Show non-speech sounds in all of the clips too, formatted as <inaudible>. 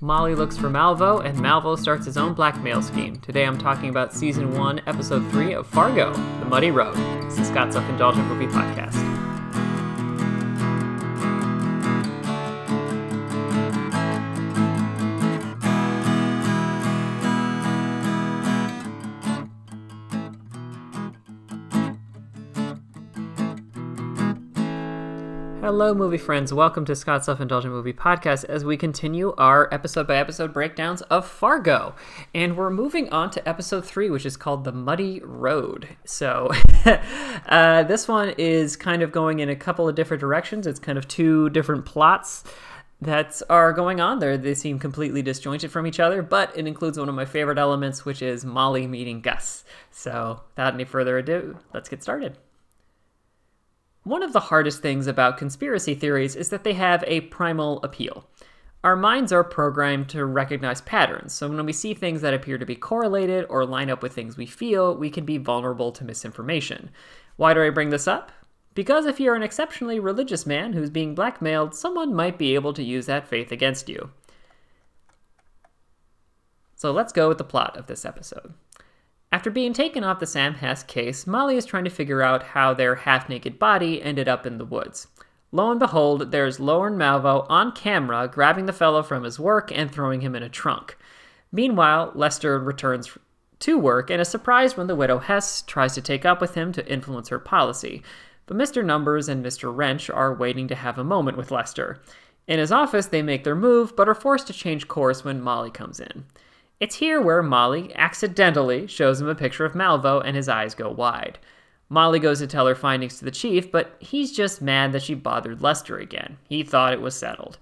Molly looks for Malvo, and Malvo starts his own blackmail scheme. Today I'm talking about Season 1, Episode 3 of Fargo, The Muddy Road. This is Scott's Self Indulgent Movie Podcast. Hello, movie friends. Welcome to Scott's Self Indulgent Movie Podcast as we continue our episode by episode breakdowns of Fargo. And we're moving on to episode three, which is called The Muddy Road. So, <laughs> uh, this one is kind of going in a couple of different directions. It's kind of two different plots that are going on there. They seem completely disjointed from each other, but it includes one of my favorite elements, which is Molly meeting Gus. So, without any further ado, let's get started. One of the hardest things about conspiracy theories is that they have a primal appeal. Our minds are programmed to recognize patterns, so when we see things that appear to be correlated or line up with things we feel, we can be vulnerable to misinformation. Why do I bring this up? Because if you're an exceptionally religious man who's being blackmailed, someone might be able to use that faith against you. So let's go with the plot of this episode. After being taken off the Sam Hess case, Molly is trying to figure out how their half naked body ended up in the woods. Lo and behold, there's Lorne Malvo on camera grabbing the fellow from his work and throwing him in a trunk. Meanwhile, Lester returns to work and is surprised when the widow Hess tries to take up with him to influence her policy. But Mr. Numbers and Mr. Wrench are waiting to have a moment with Lester. In his office, they make their move, but are forced to change course when Molly comes in. It's here where Molly accidentally shows him a picture of Malvo and his eyes go wide. Molly goes to tell her findings to the chief, but he's just mad that she bothered Lester again. He thought it was settled.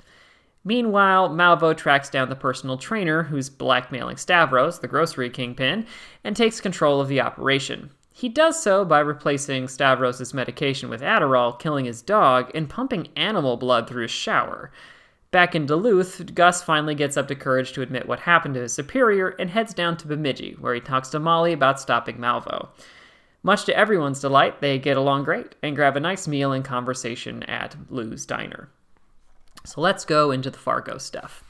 Meanwhile, Malvo tracks down the personal trainer who's blackmailing Stavros, the grocery kingpin, and takes control of the operation. He does so by replacing Stavros' medication with Adderall, killing his dog, and pumping animal blood through his shower. Back in Duluth, Gus finally gets up the courage to admit what happened to his superior and heads down to Bemidji, where he talks to Molly about stopping Malvo. Much to everyone's delight, they get along great and grab a nice meal and conversation at Lou's Diner. So let's go into the Fargo stuff.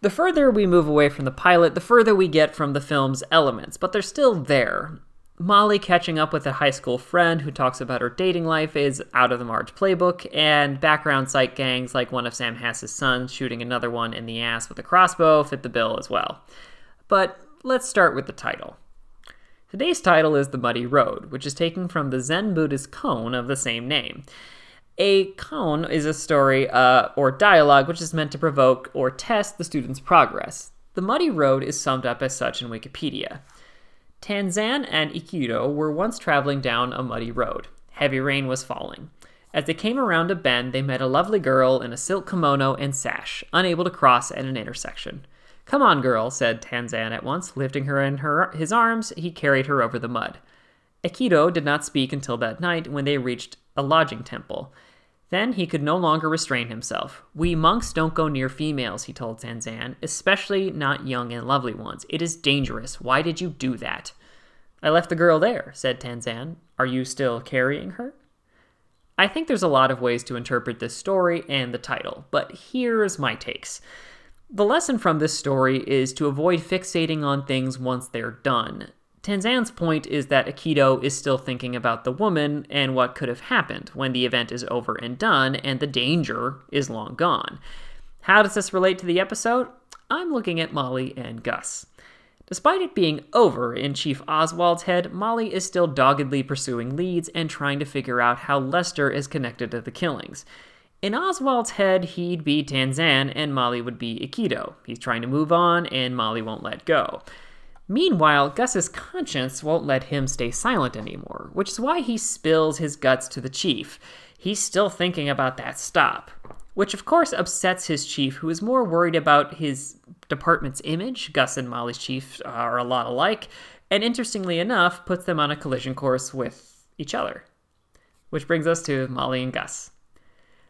The further we move away from the pilot, the further we get from the film's elements, but they're still there. Molly catching up with a high school friend who talks about her dating life is out of the Marge playbook, and background sight gangs like one of Sam Hess's sons shooting another one in the ass with a crossbow fit the bill as well. But let's start with the title. Today's title is The Muddy Road, which is taken from the Zen Buddhist koan of the same name. A koan is a story uh, or dialogue which is meant to provoke or test the student's progress. The Muddy Road is summed up as such in Wikipedia. Tanzan and Ekido were once traveling down a muddy road. Heavy rain was falling. As they came around a bend, they met a lovely girl in a silk kimono and sash, unable to cross at an intersection. Come on, girl, said Tanzan at once. Lifting her in her, his arms, he carried her over the mud. Ekido did not speak until that night when they reached a lodging temple. Then he could no longer restrain himself. We monks don't go near females, he told Tanzan, especially not young and lovely ones. It is dangerous. Why did you do that? I left the girl there, said Tanzan. Are you still carrying her? I think there's a lot of ways to interpret this story and the title, but here's my takes. The lesson from this story is to avoid fixating on things once they're done. Tanzan's point is that Akito is still thinking about the woman and what could have happened when the event is over and done and the danger is long gone. How does this relate to the episode? I'm looking at Molly and Gus. Despite it being over in Chief Oswalt's head, Molly is still doggedly pursuing leads and trying to figure out how Lester is connected to the killings. In Oswalt's head, he'd be Tanzan and Molly would be Ekido. He's trying to move on and Molly won't let go. Meanwhile, Gus's conscience won't let him stay silent anymore, which is why he spills his guts to the chief. He's still thinking about that stop, which of course upsets his chief, who is more worried about his department's image. Gus and Molly's chief are a lot alike, and interestingly enough, puts them on a collision course with each other. Which brings us to Molly and Gus.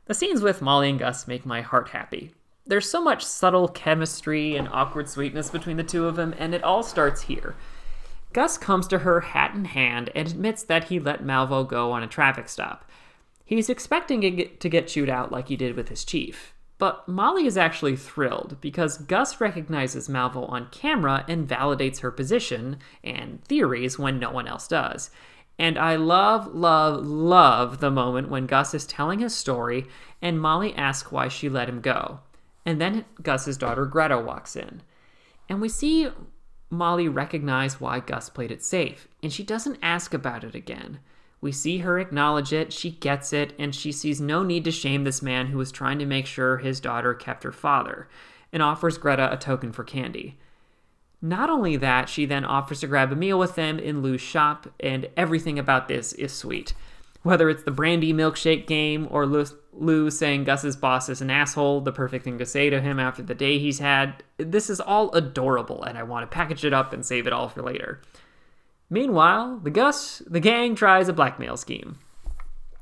The scenes with Molly and Gus make my heart happy. There's so much subtle chemistry and awkward sweetness between the two of them, and it all starts here. Gus comes to her hat in hand and admits that he let Malvo go on a traffic stop. He's expecting to get chewed out like he did with his chief, but Molly is actually thrilled because Gus recognizes Malvo on camera and validates her position and theories when no one else does. And I love, love, love the moment when Gus is telling his story and Molly asks why she let him go. And then Gus's daughter Greta walks in. And we see Molly recognize why Gus played it safe, and she doesn't ask about it again. We see her acknowledge it, she gets it, and she sees no need to shame this man who was trying to make sure his daughter kept her father, and offers Greta a token for candy. Not only that, she then offers to grab a meal with them in Lou's shop, and everything about this is sweet. Whether it's the brandy milkshake game or Lou, saying Gus's boss is an asshole, the perfect thing to say to him after the day he's had, this is all adorable, and I want to package it up and save it all for later. Meanwhile, the Gus, the gang tries a blackmail scheme.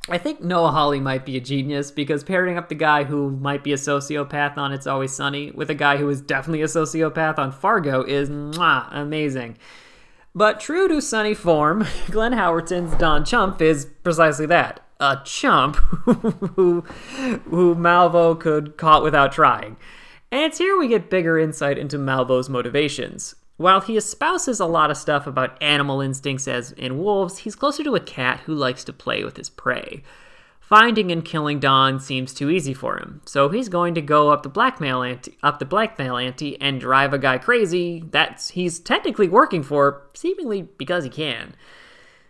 I think Noah Hawley might be a genius because pairing up the guy who might be a sociopath on It's Always Sunny with a guy who is definitely a sociopath on Fargo is mwah, amazing. But true to Sunny form, <laughs> Glenn Howerton's Don Chumph is precisely that a chump <laughs> who, who Malvo could caught without trying. And it's here we get bigger insight into Malvo's motivations. While he espouses a lot of stuff about animal instincts as in wolves, he's closer to a cat who likes to play with his prey. Finding and killing Don seems too easy for him, so he's going to go up the blackmail ante, up the blackmail ante and drive a guy crazy that he's technically working for, seemingly because he can.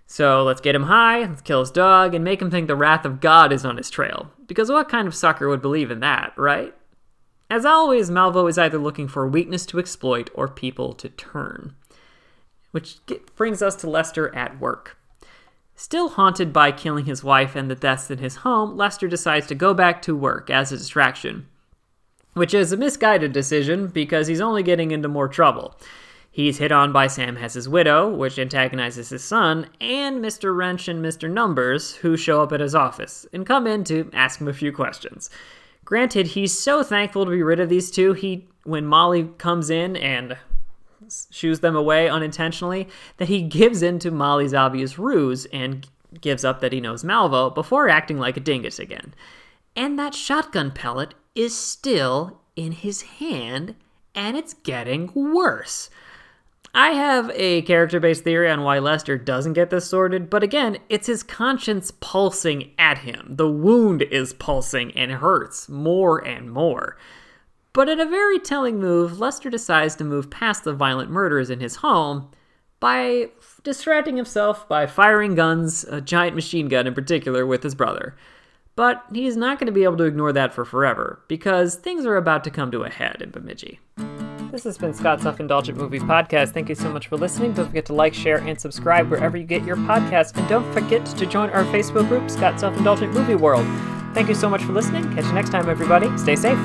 So let's get him high, let's kill his dog, and make him think the wrath of God is on his trail. Because what kind of sucker would believe in that, right? As always, Malvo is either looking for weakness to exploit or people to turn. Which brings us to Lester at work. Still haunted by killing his wife and the deaths in his home, Lester decides to go back to work as a distraction. Which is a misguided decision because he's only getting into more trouble. He's hit on by Sam Hess's widow, which antagonizes his son, and Mr. Wrench and Mr. Numbers, who show up at his office and come in to ask him a few questions. Granted, he's so thankful to be rid of these two. He, when Molly comes in and shoos them away unintentionally, that he gives in to Molly's obvious ruse and gives up that he knows Malvo before acting like a dingus again. And that shotgun pellet is still in his hand, and it's getting worse. I have a character based theory on why Lester doesn't get this sorted, but again, it's his conscience pulsing at him. The wound is pulsing and hurts more and more. But in a very telling move, Lester decides to move past the violent murders in his home by distracting himself by firing guns, a giant machine gun in particular, with his brother. But he's not going to be able to ignore that for forever, because things are about to come to a head in Bemidji. This has been Scott's Self Indulgent Movie Podcast. Thank you so much for listening. Don't forget to like, share, and subscribe wherever you get your podcasts. And don't forget to join our Facebook group, Scott's Self Indulgent Movie World. Thank you so much for listening. Catch you next time, everybody. Stay safe.